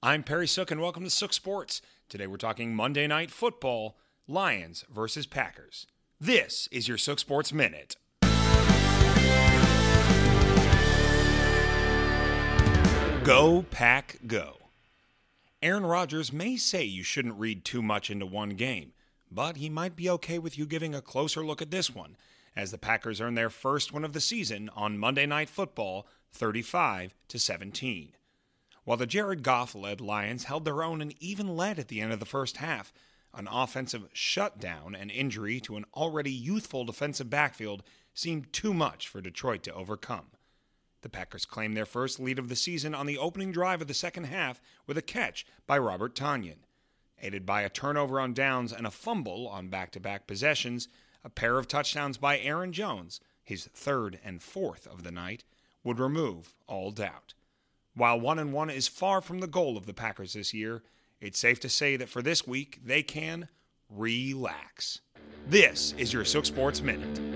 I'm Perry Sook, and welcome to Sook Sports. Today we're talking Monday Night Football Lions versus Packers. This is your Sook Sports Minute. Go, Pack, go. Aaron Rodgers may say you shouldn't read too much into one game, but he might be okay with you giving a closer look at this one, as the Packers earn their first win of the season on Monday Night Football 35 to 17. While the Jared Goff led Lions held their own and even led at the end of the first half, an offensive shutdown and injury to an already youthful defensive backfield seemed too much for Detroit to overcome. The Packers claimed their first lead of the season on the opening drive of the second half with a catch by Robert Tonyan. Aided by a turnover on downs and a fumble on back to back possessions, a pair of touchdowns by Aaron Jones, his third and fourth of the night, would remove all doubt. While 1 and 1 is far from the goal of the Packers this year, it's safe to say that for this week they can relax. This is your Sook Sports Minute.